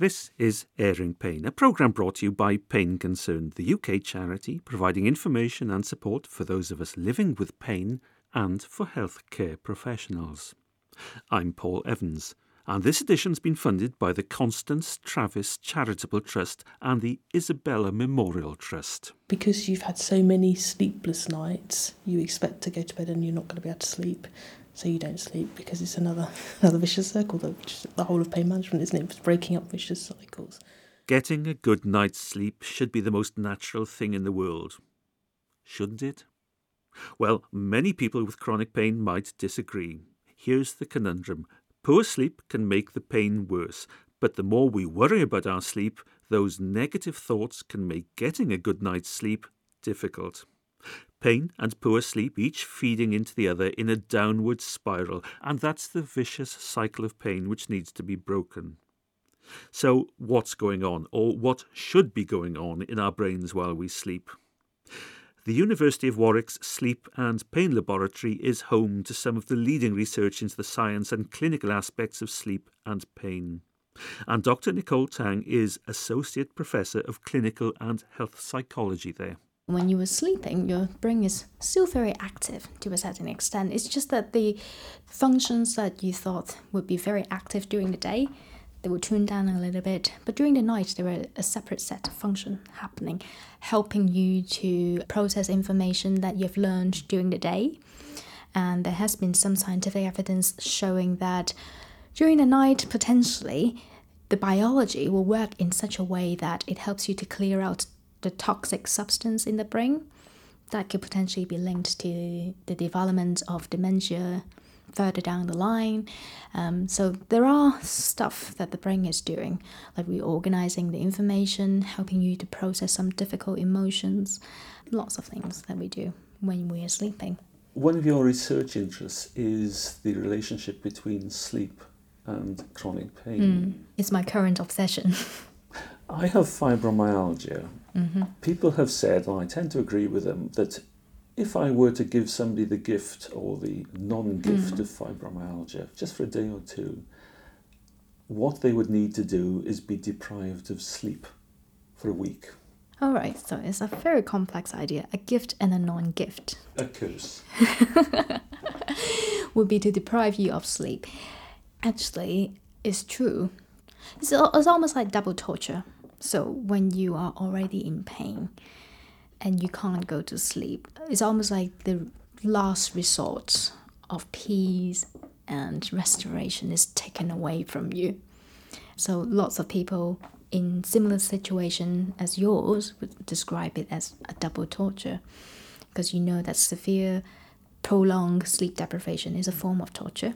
This is Airing Pain, a programme brought to you by Pain Concern, the UK charity providing information and support for those of us living with pain and for healthcare professionals. I'm Paul Evans, and this edition's been funded by the Constance Travis Charitable Trust and the Isabella Memorial Trust. Because you've had so many sleepless nights, you expect to go to bed and you're not going to be able to sleep so you don't sleep because it's another another vicious circle. The whole of pain management, isn't it? It's breaking up vicious cycles. Getting a good night's sleep should be the most natural thing in the world, shouldn't it? Well, many people with chronic pain might disagree. Here's the conundrum poor sleep can make the pain worse, but the more we worry about our sleep, those negative thoughts can make getting a good night's sleep difficult. Pain and poor sleep each feeding into the other in a downward spiral, and that's the vicious cycle of pain which needs to be broken. So, what's going on, or what should be going on in our brains while we sleep? The University of Warwick's Sleep and Pain Laboratory is home to some of the leading research into the science and clinical aspects of sleep and pain. And Dr. Nicole Tang is Associate Professor of Clinical and Health Psychology there when you were sleeping, your brain is still very active to a certain extent. It's just that the functions that you thought would be very active during the day, they will tune down a little bit. But during the night, there are a separate set of function happening, helping you to process information that you've learned during the day. And there has been some scientific evidence showing that during the night, potentially, the biology will work in such a way that it helps you to clear out the toxic substance in the brain that could potentially be linked to the development of dementia further down the line. Um, so there are stuff that the brain is doing, like reorganizing the information, helping you to process some difficult emotions, lots of things that we do when we are sleeping. One of your research interests is the relationship between sleep and chronic pain. Mm, it's my current obsession. I have fibromyalgia. Mm-hmm. People have said, and I tend to agree with them, that if I were to give somebody the gift or the non gift mm. of fibromyalgia just for a day or two, what they would need to do is be deprived of sleep for a week. All right, so it's a very complex idea a gift and a non gift. A curse. would be to deprive you of sleep. Actually, it's true. It's, it's almost like double torture. So when you are already in pain and you can't go to sleep, it's almost like the last resort of peace and restoration is taken away from you. So lots of people in similar situation as yours would describe it as a double torture because you know that severe prolonged sleep deprivation is a form of torture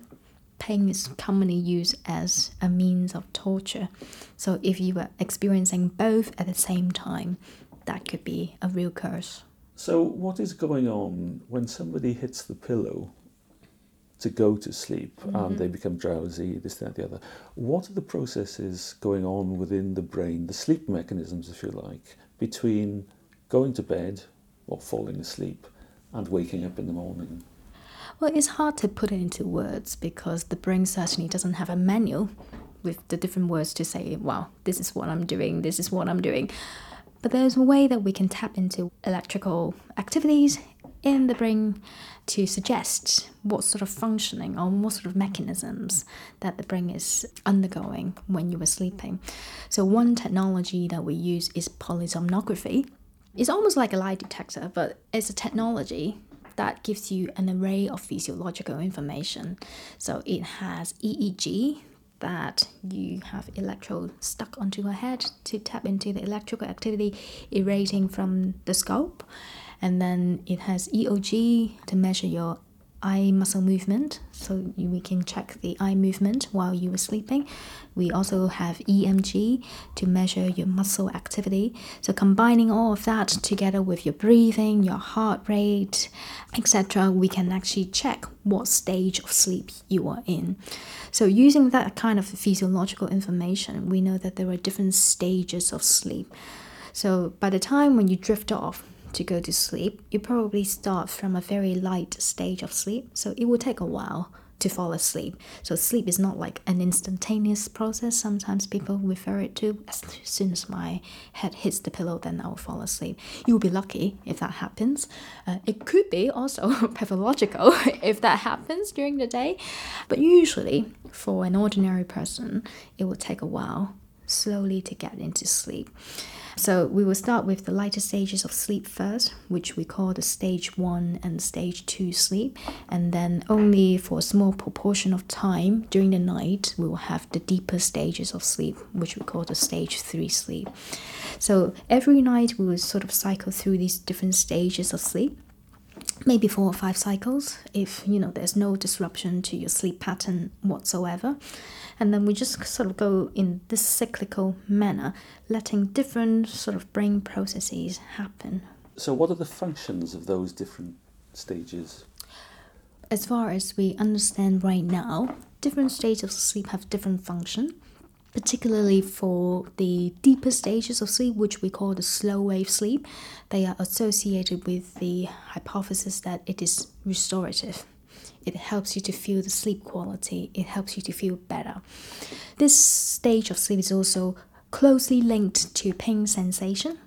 pain is commonly used as a means of torture. So if you were experiencing both at the same time, that could be a real curse. So, what is going on when somebody hits the pillow to go to sleep mm-hmm. and they become drowsy, this, that, the other? What are the processes going on within the brain, the sleep mechanisms, if you like, between going to bed or falling asleep and waking up in the morning? Well, it's hard to put it into words because the brain certainly doesn't have a manual with the different words to say, well, this is what I'm doing, this is what I'm doing. But there's a way that we can tap into electrical activities in the brain to suggest what sort of functioning or what sort of mechanisms that the brain is undergoing when you were sleeping. So, one technology that we use is polysomnography. It's almost like a lie detector, but it's a technology that gives you an array of physiological information. So it has EEG that you have electrode stuck onto your head to tap into the electrical activity irradiating from the scalp. And then it has EOG to measure your eye muscle movement, so we can check the eye movement while you were sleeping. We also have EMG to measure your muscle activity. So combining all of that together with your breathing, your heart rate, etc., we can actually check what stage of sleep you are in. So using that kind of physiological information, we know that there are different stages of sleep. So by the time when you drift off, to go to sleep, you probably start from a very light stage of sleep, so it will take a while to fall asleep. So sleep is not like an instantaneous process. Sometimes people refer it to as soon as my head hits the pillow, then I will fall asleep. You will be lucky if that happens. Uh, it could be also pathological if that happens during the day, but usually for an ordinary person, it will take a while slowly to get into sleep. So we will start with the lighter stages of sleep first, which we call the stage one and stage two sleep. And then only for a small proportion of time during the night, we will have the deeper stages of sleep, which we call the stage three sleep. So every night we will sort of cycle through these different stages of sleep maybe four or five cycles if you know there's no disruption to your sleep pattern whatsoever. And then we just sort of go in this cyclical manner letting different sort of brain processes happen. So what are the functions of those different stages? As far as we understand right now different stages of sleep have different function particularly for the deeper stages of sleep, which we call the slow wave sleep, they are associated with the hypothesis that it is restorative. It helps you to feel the sleep quality, it helps you to feel better. This stage of sleep is also closely linked to pain sensation.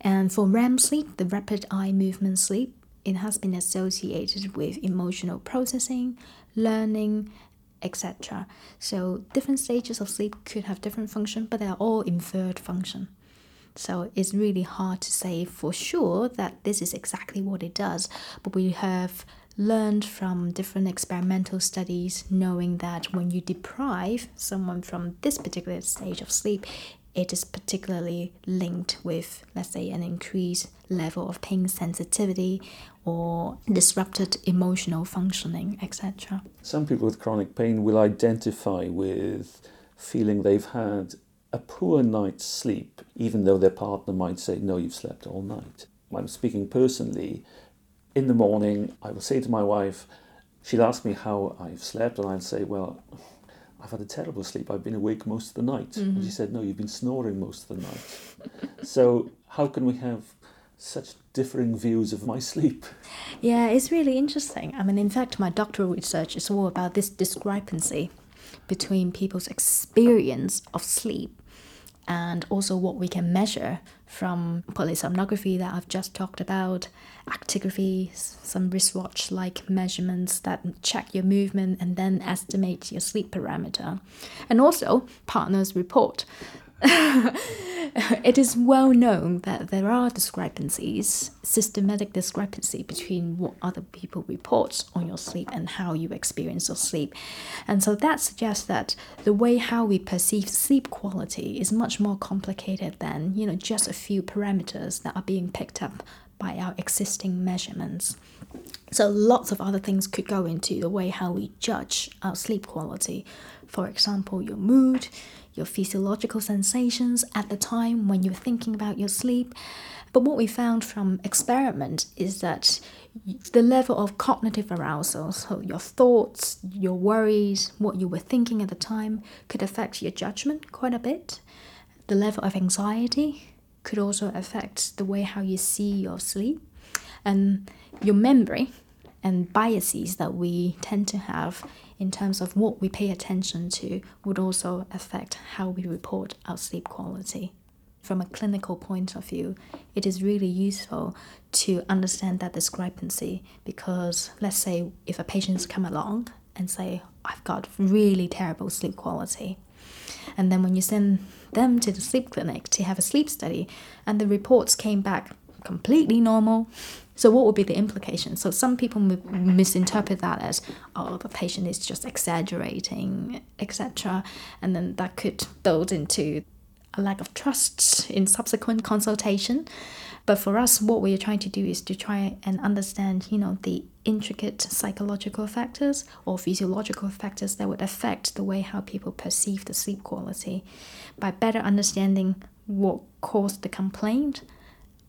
And for REM sleep, the rapid eye movement sleep, it has been associated with emotional processing, learning, etc. So different stages of sleep could have different function, but they are all inferred function. So it's really hard to say for sure that this is exactly what it does, but we have learned from different experimental studies knowing that when you deprive someone from this particular stage of sleep, it is particularly linked with, let's say, an increased level of pain sensitivity or disrupted emotional functioning, etc. Some people with chronic pain will identify with feeling they've had a poor night's sleep, even though their partner might say, No, you've slept all night. I'm speaking personally. In the morning, I will say to my wife, she'll ask me how I've slept, and I'll say, Well, I've had a terrible sleep. I've been awake most of the night. Mm-hmm. And she said, No, you've been snoring most of the night. so, how can we have such differing views of my sleep? Yeah, it's really interesting. I mean, in fact, my doctoral research is all about this discrepancy between people's experience of sleep and also what we can measure from polysomnography that I've just talked about, actigraphy, some wristwatch like measurements that check your movement and then estimate your sleep parameter, and also partners report it is well known that there are discrepancies, systematic discrepancy between what other people report on your sleep and how you experience your sleep. And so that suggests that the way how we perceive sleep quality is much more complicated than, you know, just a few parameters that are being picked up by our existing measurements. So lots of other things could go into the way how we judge our sleep quality. For example, your mood, your physiological sensations at the time when you're thinking about your sleep. But what we found from experiment is that the level of cognitive arousal, so your thoughts, your worries, what you were thinking at the time, could affect your judgment quite a bit. The level of anxiety could also affect the way how you see your sleep. And your memory and biases that we tend to have in terms of what we pay attention to would also affect how we report our sleep quality. From a clinical point of view, it is really useful to understand that discrepancy because, let's say, if a patient's come along and say, I've got really terrible sleep quality, and then when you send them to the sleep clinic to have a sleep study, and the reports came back completely normal, so, what would be the implication? So, some people misinterpret that as, oh, the patient is just exaggerating, etc. And then that could build into a lack of trust in subsequent consultation. But for us, what we are trying to do is to try and understand, you know, the intricate psychological factors or physiological factors that would affect the way how people perceive the sleep quality. By better understanding what caused the complaint,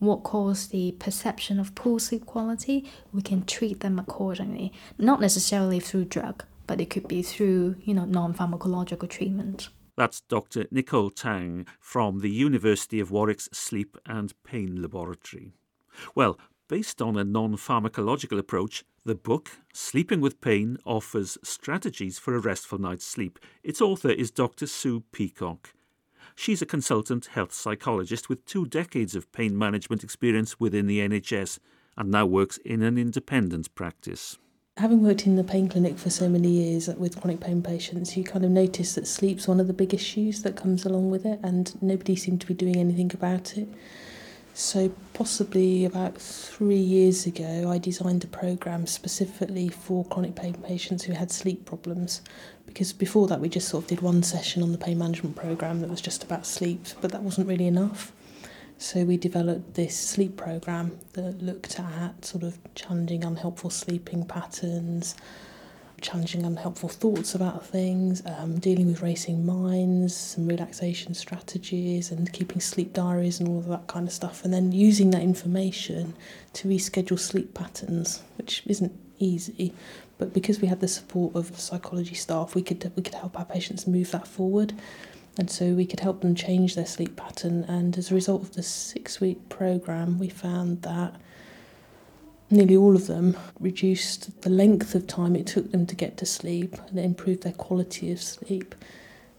what caused the perception of poor sleep quality, we can treat them accordingly. Not necessarily through drug, but it could be through, you know, non-pharmacological treatment. That's Dr. Nicole Tang from the University of Warwick's Sleep and Pain Laboratory. Well, based on a non pharmacological approach, The book, Sleeping with Pain, offers strategies for a restful night's sleep. Its author is Dr. Sue Peacock. She's a consultant health psychologist with two decades of pain management experience within the NHS and now works in an independent practice. Having worked in the pain clinic for so many years with chronic pain patients, you kind of notice that sleep's one of the big issues that comes along with it, and nobody seemed to be doing anything about it. So, possibly about three years ago, I designed a program specifically for chronic pain patients who had sleep problems. Because before that, we just sort of did one session on the pain management program that was just about sleep, but that wasn't really enough. So we developed this sleep program that looked at sort of challenging unhelpful sleeping patterns, challenging unhelpful thoughts about things, um, dealing with racing minds, some relaxation strategies, and keeping sleep diaries and all of that kind of stuff. And then using that information to reschedule sleep patterns, which isn't easy, but because we had the support of psychology staff, we could we could help our patients move that forward and so we could help them change their sleep pattern. And as a result of the six week program, we found that nearly all of them reduced the length of time it took them to get to sleep and improved their quality of sleep.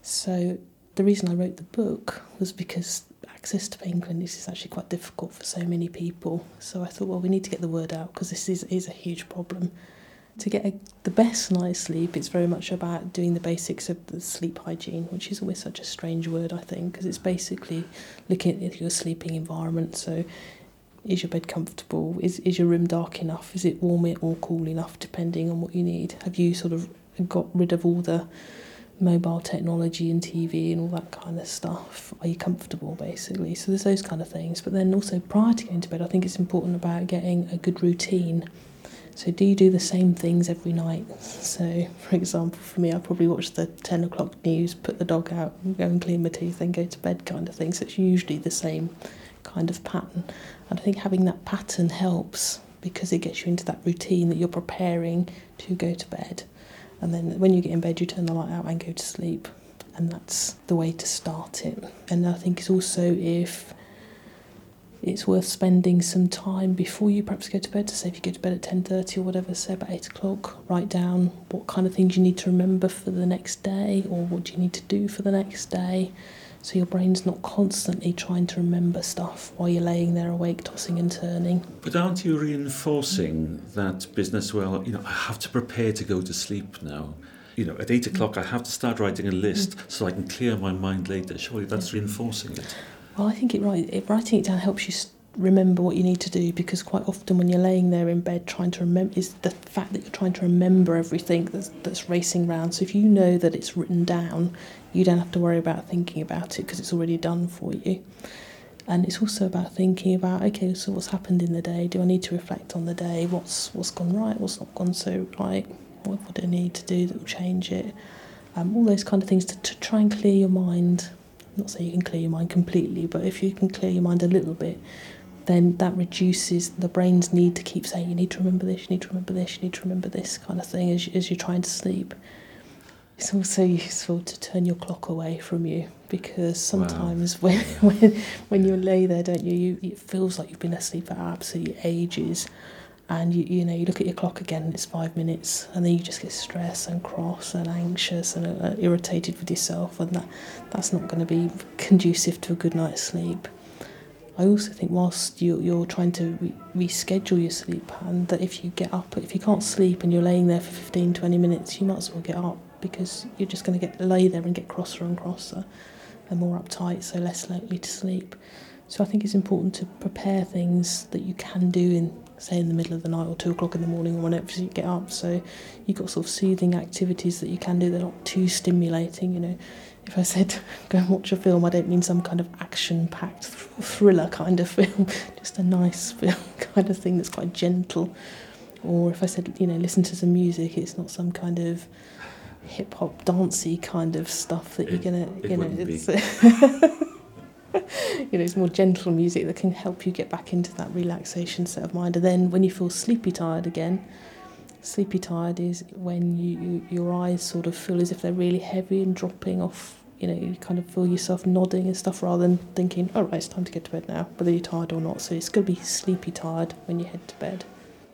So the reason I wrote the book was because access to pain clinics is actually quite difficult for so many people. So I thought, well, we need to get the word out because this is, is a huge problem to get a, the best night's sleep, it's very much about doing the basics of the sleep hygiene, which is always such a strange word, I think, because it's basically looking at your sleeping environment. So, is your bed comfortable? Is is your room dark enough? Is it warm or cool enough, depending on what you need? Have you sort of got rid of all the mobile technology and TV and all that kind of stuff? Are you comfortable, basically? So there's those kind of things. But then also prior to going to bed, I think it's important about getting a good routine so, do you do the same things every night? So, for example, for me, I probably watch the 10 o'clock news, put the dog out, go and clean my teeth, then go to bed kind of thing. So, it's usually the same kind of pattern. And I think having that pattern helps because it gets you into that routine that you're preparing to go to bed. And then when you get in bed, you turn the light out and go to sleep. And that's the way to start it. And I think it's also if it's worth spending some time before you perhaps go to bed. So say if you go to bed at ten thirty or whatever, say about eight o'clock, write down what kind of things you need to remember for the next day, or what you need to do for the next day, so your brain's not constantly trying to remember stuff while you're laying there awake, tossing and turning. But aren't you reinforcing that business? Well, you know, I have to prepare to go to sleep now. You know, at eight o'clock, I have to start writing a list mm. so I can clear my mind later. Surely that's reinforcing it. Well, I think it, right, it, writing it down helps you remember what you need to do because quite often when you're laying there in bed trying to remember is the fact that you're trying to remember everything that's, that's racing around. So if you know that it's written down, you don't have to worry about thinking about it because it's already done for you. And it's also about thinking about okay, so what's happened in the day? Do I need to reflect on the day? What's what's gone right? What's not gone so right? What would I need to do that will change it? Um, all those kind of things to, to try and clear your mind not say you can clear your mind completely, but if you can clear your mind a little bit, then that reduces the brain's need to keep saying, you need to remember this, you need to remember this, you need to remember this kind of thing as, as you're trying to sleep. It's also useful to turn your clock away from you because sometimes wow. when, when when you lay there, don't you, you, it feels like you've been asleep for absolutely ages and you, you know you look at your clock again and it's five minutes and then you just get stressed and cross and anxious and uh, irritated with yourself and that that's not going to be conducive to a good night's sleep I also think whilst you, you're trying to re- reschedule your sleep pattern that if you get up if you can't sleep and you're laying there for 15 20 minutes you might as well get up because you're just going to get lay there and get crosser and crosser and more uptight so less likely to sleep so I think it's important to prepare things that you can do in say in the middle of the night or two o'clock in the morning or whenever you get up. So you've got sort of soothing activities that you can do. They're not too stimulating. You know, if I said go and watch a film, I don't mean some kind of action-packed thriller kind of film. Just a nice film kind of thing that's quite gentle. Or if I said you know listen to some music, it's not some kind of hip hop dancey kind of stuff that you're gonna it you know. It's, you know, it's more gentle music that can help you get back into that relaxation set of mind. And then when you feel sleepy tired again, sleepy tired is when you, you your eyes sort of feel as if they're really heavy and dropping off. You know, you kind of feel yourself nodding and stuff rather than thinking, all right, it's time to get to bed now, whether you're tired or not. So it's going to be sleepy tired when you head to bed.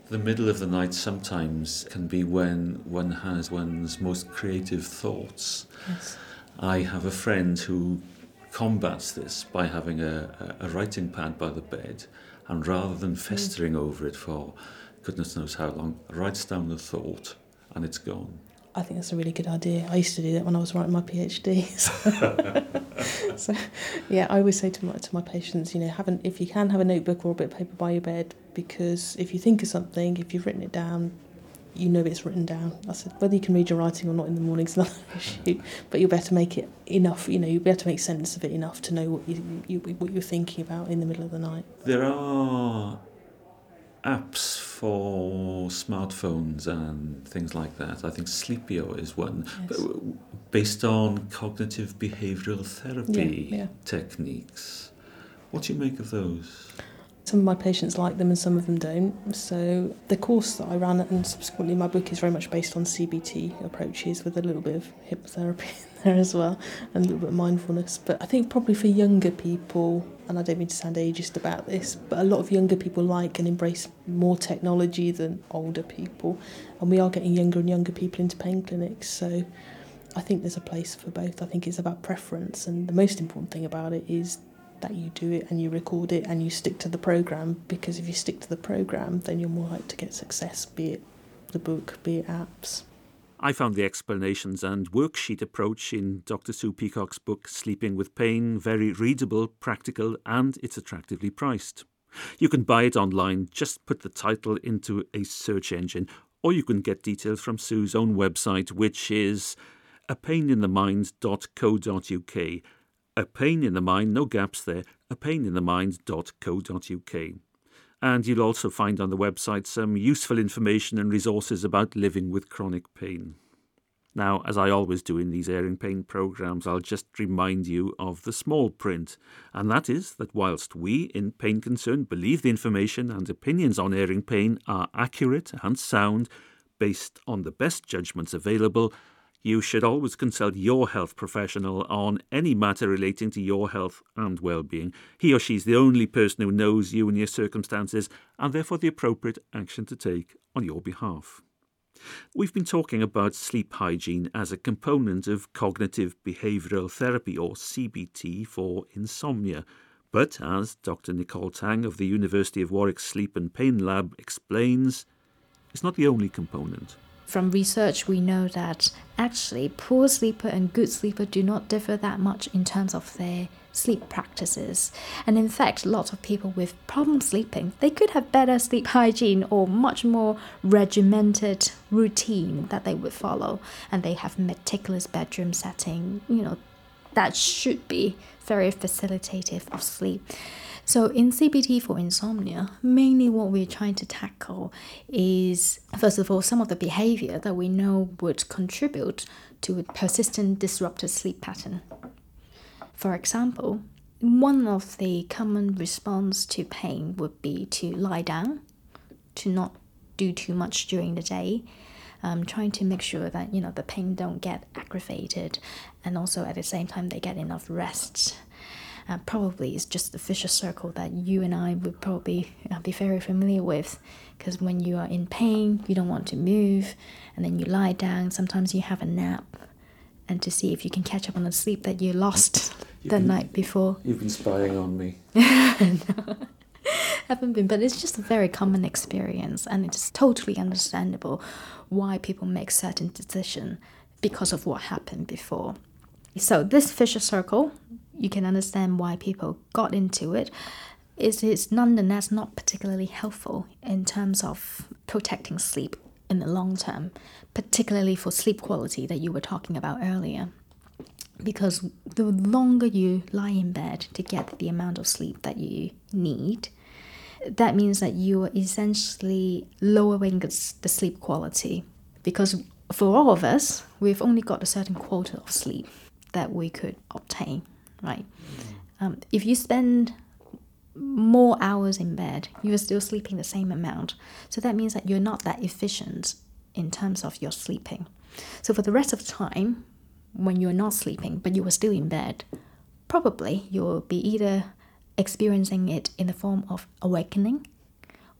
The middle of the night sometimes can be when one has one's most creative thoughts. Yes. I have a friend who combats this by having a, a, a writing pad by the bed and rather than mm. festering over it for goodness knows how long, writes down the thought and it's gone. I think that's a really good idea. I used to do that when I was writing my PhD. So, so yeah, I always say to my to my patients, you know, have an, if you can have a notebook or a bit of paper by your bed, because if you think of something, if you've written it down, you know it's written down. I said whether you can read your writing or not in the morning is another issue, but you'll be able to make it enough. You know, you'll be able to make sense of it enough to know what you, you what you're thinking about in the middle of the night. There are apps for smartphones and things like that. I think Sleepio is one yes. based on cognitive behavioral therapy yeah, yeah. techniques. What do you make of those? Some of my patients like them and some of them don't. So the course that I ran and subsequently my book is very much based on CBT approaches with a little bit of hypnotherapy in there as well and a little bit of mindfulness. But I think probably for younger people, and I don't mean to sound ageist about this, but a lot of younger people like and embrace more technology than older people. And we are getting younger and younger people into pain clinics. So I think there's a place for both. I think it's about preference. And the most important thing about it is that you do it and you record it and you stick to the program because if you stick to the program then you're more likely to get success be it the book be it apps I found the explanations and worksheet approach in Dr. Sue Peacock's book Sleeping with Pain very readable, practical, and it's attractively priced. You can buy it online, just put the title into a search engine, or you can get details from Sue's own website, which is a paininthemind.co.uk. A pain in the mind, no gaps there, a paininthemind.co.uk. And you'll also find on the website some useful information and resources about living with chronic pain. Now, as I always do in these airing pain programs, I'll just remind you of the small print, and that is that whilst we in Pain Concern believe the information and opinions on airing pain are accurate and sound, based on the best judgments available, you should always consult your health professional on any matter relating to your health and well-being. He or she is the only person who knows you and your circumstances, and therefore the appropriate action to take on your behalf. We've been talking about sleep hygiene as a component of cognitive behavioural therapy, or CBT, for insomnia. But as Dr. Nicole Tang of the University of Warwick Sleep and Pain Lab explains, it's not the only component. From research, we know that actually poor sleeper and good sleeper do not differ that much in terms of their sleep practices. And in fact, lots of people with problem sleeping, they could have better sleep hygiene or much more regimented routine that they would follow. And they have meticulous bedroom setting, you know, that should be very facilitative of sleep. So in CBT for insomnia, mainly what we're trying to tackle is first of all some of the behavior that we know would contribute to a persistent disrupted sleep pattern. For example, one of the common response to pain would be to lie down, to not do too much during the day, um, trying to make sure that you know the pain don't get aggravated, and also at the same time they get enough rest. Uh, probably it's just the vicious circle that you and I would probably uh, be very familiar with, because when you are in pain, you don't want to move, and then you lie down. Sometimes you have a nap, and to see if you can catch up on the sleep that you lost the been- night before. You've been spying on me. haven't been, but it's just a very common experience, and it's totally understandable why people make certain decision because of what happened before. So this vicious circle, you can understand why people got into it. It is nonetheless not particularly helpful in terms of protecting sleep in the long term, particularly for sleep quality that you were talking about earlier because the longer you lie in bed to get the amount of sleep that you need, that means that you are essentially lowering the, sleep quality. Because for all of us, we've only got a certain quota of sleep that we could obtain, right? Um, if you spend more hours in bed, you are still sleeping the same amount. So that means that you're not that efficient in terms of your sleeping. So for the rest of time, when you're not sleeping but you are still in bed, probably you'll be either experiencing it in the form of awakening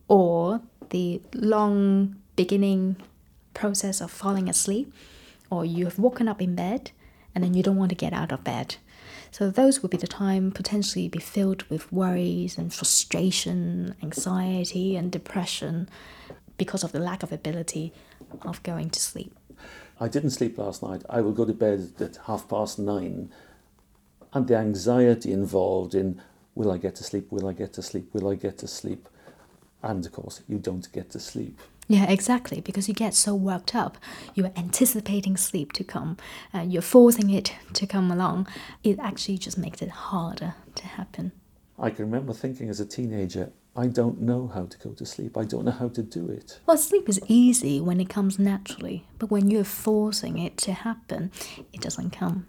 or the long beginning process of falling asleep, or you have woken up in bed and then you don't want to get out of bed. So those would be the time potentially be filled with worries and frustration, anxiety and depression because of the lack of ability of going to sleep. I didn't sleep last night. I will go to bed at half past nine. And the anxiety involved in will I get to sleep? Will I get to sleep? Will I get to sleep? And of course, you don't get to sleep. Yeah, exactly. Because you get so worked up, you're anticipating sleep to come, and you're forcing it to come along. It actually just makes it harder to happen. I can remember thinking as a teenager, I don't know how to go to sleep. I don't know how to do it. Well, sleep is easy when it comes naturally, but when you're forcing it to happen, it doesn't come.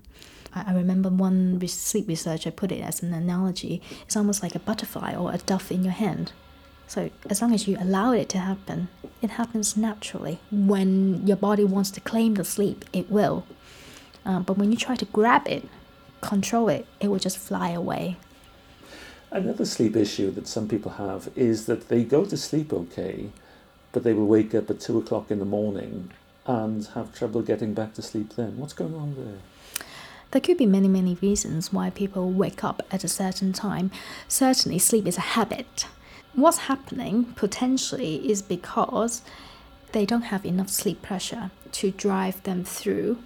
I remember one sleep researcher put it as an analogy. It's almost like a butterfly or a dove in your hand. So as long as you allow it to happen, it happens naturally. When your body wants to claim the sleep, it will. Uh, but when you try to grab it, control it, it will just fly away. Another sleep issue that some people have is that they go to sleep okay, but they will wake up at two o'clock in the morning and have trouble getting back to sleep then. What's going on there? There could be many, many reasons why people wake up at a certain time. Certainly, sleep is a habit. What's happening potentially is because they don't have enough sleep pressure to drive them through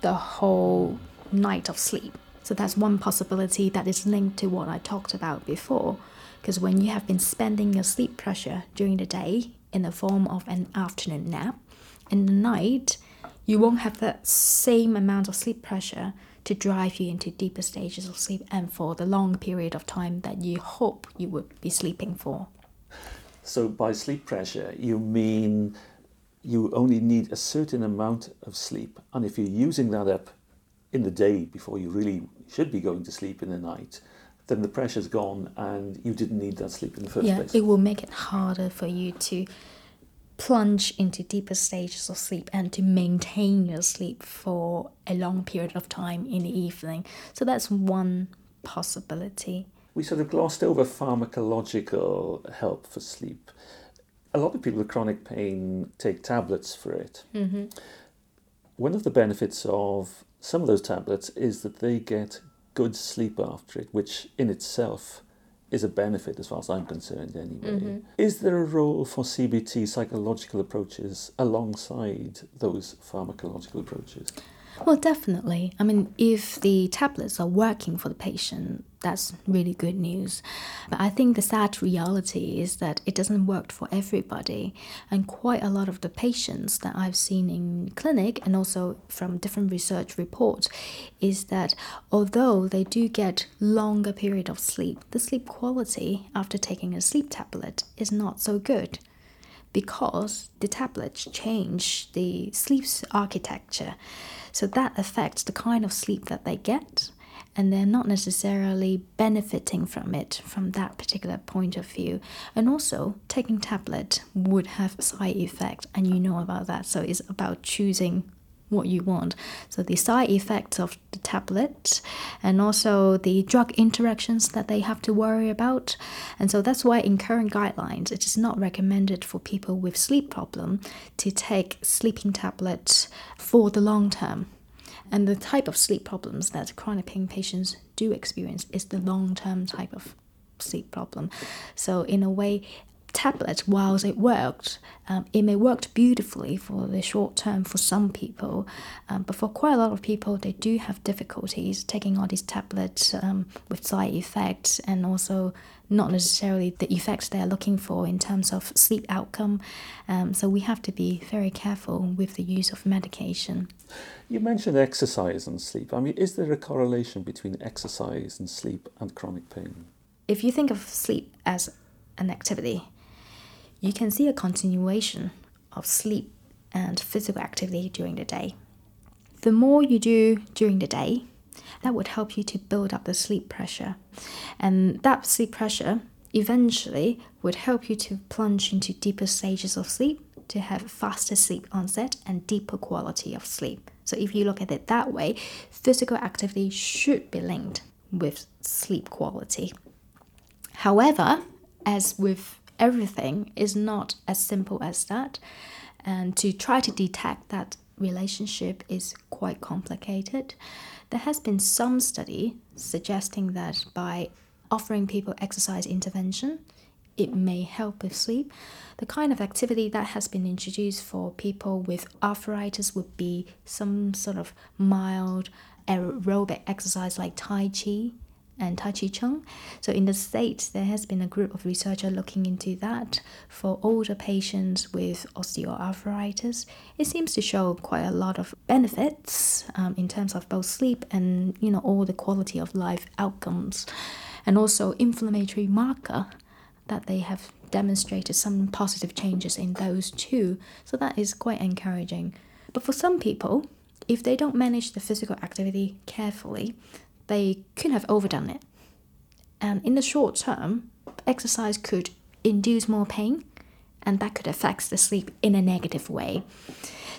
the whole night of sleep. So that's one possibility that is linked to what I talked about before. Because when you have been spending your sleep pressure during the day in the form of an afternoon nap, in the night, you won't have that same amount of sleep pressure to drive you into deeper stages of sleep and for the long period of time that you hope you would be sleeping for. So, by sleep pressure, you mean you only need a certain amount of sleep, and if you're using that up in the day before you really should be going to sleep in the night, then the pressure's gone and you didn't need that sleep in the first yeah, place. it will make it harder for you to plunge into deeper stages of sleep and to maintain your sleep for a long period of time in the evening. So that's one possibility. we sort of glossed over pharmacological help for sleep. A lot of people with chronic pain take tablets for it. Mm-hmm. One of the benefits of some of those tablets is that they get good sleep after it, which in itself is a benefit as far as I'm concerned, anyway. Mm-hmm. Is there a role for CBT psychological approaches alongside those pharmacological approaches? Well, definitely. I mean, if the tablets are working for the patient, that's really good news. But I think the sad reality is that it doesn't work for everybody. And quite a lot of the patients that I've seen in clinic and also from different research reports is that although they do get longer period of sleep, the sleep quality after taking a sleep tablet is not so good because the tablets change the sleep's architecture. So that affects the kind of sleep that they get, and they're not necessarily benefiting from it from that particular point of view. And also, taking tablet would have side effect, and you know about that. So it's about choosing what you want. So the side effects of the tablet and also the drug interactions that they have to worry about. And so that's why in current guidelines it is not recommended for people with sleep problem to take sleeping tablets for the long term. And the type of sleep problems that chronic pain patients do experience is the long term type of sleep problem. So, in a way, tablet, whilst it worked, um, it may worked beautifully for the short term for some people, um, but for quite a lot of people, they do have difficulties taking all these tablets um, with side effects and also not necessarily the effects they're looking for in terms of sleep outcome. Um, so we have to be very careful with the use of medication. You mentioned exercise and sleep. I mean, is there a correlation between exercise and sleep and chronic pain? If you think of sleep as an activity, you can see a continuation of sleep and physical activity during the day. The more you do during the day, that would help you to build up the sleep pressure. And that sleep pressure eventually would help you to plunge into deeper stages of sleep to have faster sleep onset and deeper quality of sleep. So if you look at it that way, physical activity should be linked with sleep quality. However, as with everything is not as simple as that. And to try to detect that relationship is quite complicated. There has been some study suggesting that by offering people exercise intervention, it may help with sleep. The kind of activity that has been introduced for people with arthritis would be some sort of mild aerobic exercise like Tai Chi and Tai Chi Chuan. So in the States, there has been a group of researchers looking into that for older patients with osteoarthritis. It seems to show quite a lot of benefits um, in terms of both sleep and you know all the quality of life outcomes, and also inflammatory marker that they have demonstrated some positive changes in those too. So that is quite encouraging. But for some people, if they don't manage the physical activity carefully, they could have overdone it. And in the short term, exercise could induce more pain and that could affect the sleep in a negative way.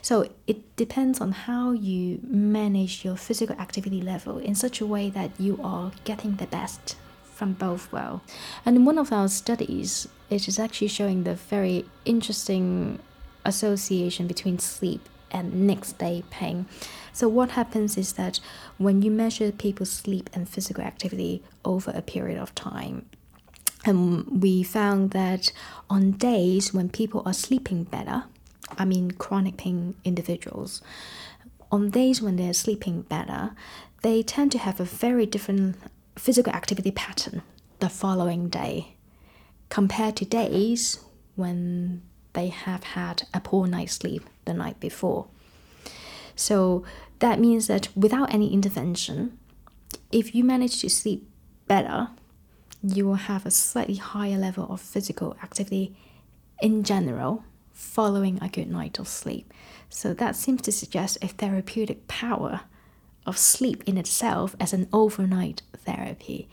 So it depends on how you manage your physical activity level in such a way that you are getting the best from both well. And in one of our studies, it is actually showing the very interesting association between sleep and next day pain. So, what happens is that when you measure people's sleep and physical activity over a period of time, and um, we found that on days when people are sleeping better, I mean chronic pain individuals, on days when they're sleeping better, they tend to have a very different physical activity pattern the following day compared to days when they have had a poor night's sleep the night before. So that means that without any intervention, if you manage to sleep better, you will have a slightly higher level of physical activity in general following a good night of sleep. So that seems to suggest a therapeutic power of sleep in itself as an overnight therapy.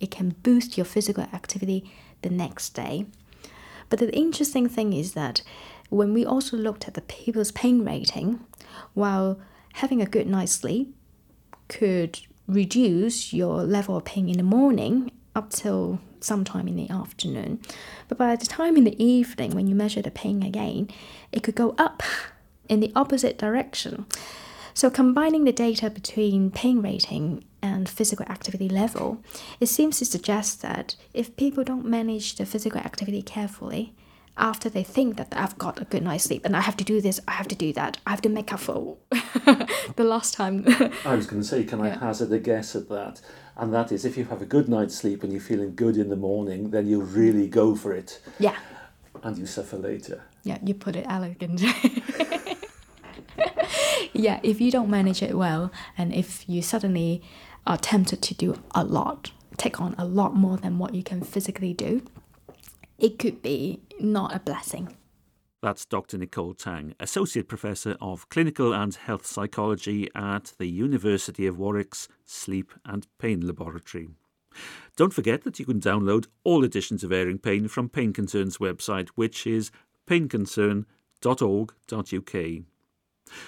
It can boost your physical activity the next day. But the interesting thing is that when we also looked at the people's pain rating, while having a good night's sleep could reduce your level of pain in the morning up till sometime in the afternoon. But by the time in the evening, when you measure the pain again, it could go up in the opposite direction. So, combining the data between pain rating and physical activity level, it seems to suggest that if people don't manage the physical activity carefully, after they think that I've got a good night's sleep and I have to do this, I have to do that, I have to make up for the last time. I was going to say, can I hazard a guess at that? And that is, if you have a good night's sleep and you're feeling good in the morning, then you really go for it. Yeah. And you suffer later. Yeah, you put it elegant. yeah, if you don't manage it well, and if you suddenly are tempted to do a lot, take on a lot more than what you can physically do, it could be not a blessing. That's Dr. Nicole Tang, Associate Professor of Clinical and Health Psychology at the University of Warwick's Sleep and Pain Laboratory. Don't forget that you can download all editions of Airing Pain from Pain Concern's website, which is painconcern.org.uk.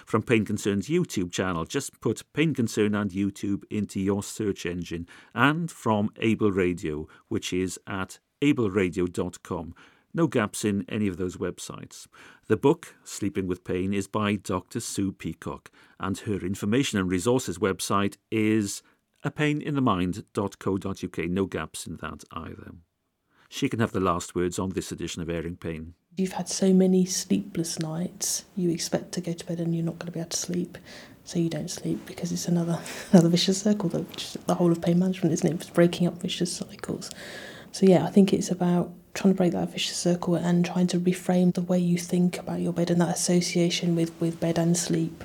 From Pain Concern's YouTube channel, just put Pain Concern and YouTube into your search engine, and from Able Radio, which is at ableradio.com. No gaps in any of those websites. The book, Sleeping with Pain, is by Dr. Sue Peacock, and her information and resources website is apaininthemind.co.uk. No gaps in that either. She can have the last words on this edition of Airing Pain. You've had so many sleepless nights, you expect to go to bed and you're not going to be able to sleep, so you don't sleep because it's another another vicious circle. That the whole of pain management, isn't it? It's breaking up vicious cycles. So yeah, I think it's about trying to break that vicious circle and trying to reframe the way you think about your bed and that association with, with bed and sleep.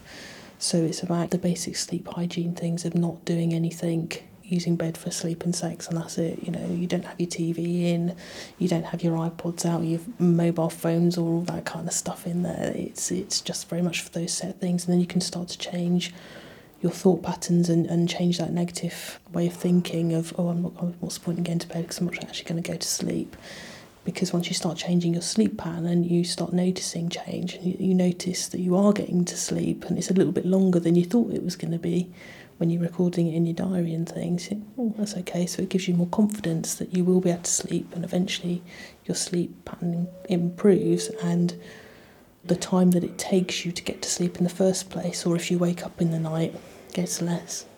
So it's about the basic sleep hygiene things of not doing anything using bed for sleep and sex and that's it you know you don't have your tv in you don't have your ipods out your mobile phones or all that kind of stuff in there it's it's just very much for those set things and then you can start to change your thought patterns and, and change that negative way of thinking of oh I'm not what's the point in going to bed because I'm not actually going to go to sleep because once you start changing your sleep pattern and you start noticing change and you, you notice that you are getting to sleep and it's a little bit longer than you thought it was going to be when you're recording it in your diary and things, oh, that's okay. So it gives you more confidence that you will be able to sleep, and eventually your sleep pattern improves, and the time that it takes you to get to sleep in the first place, or if you wake up in the night, gets less.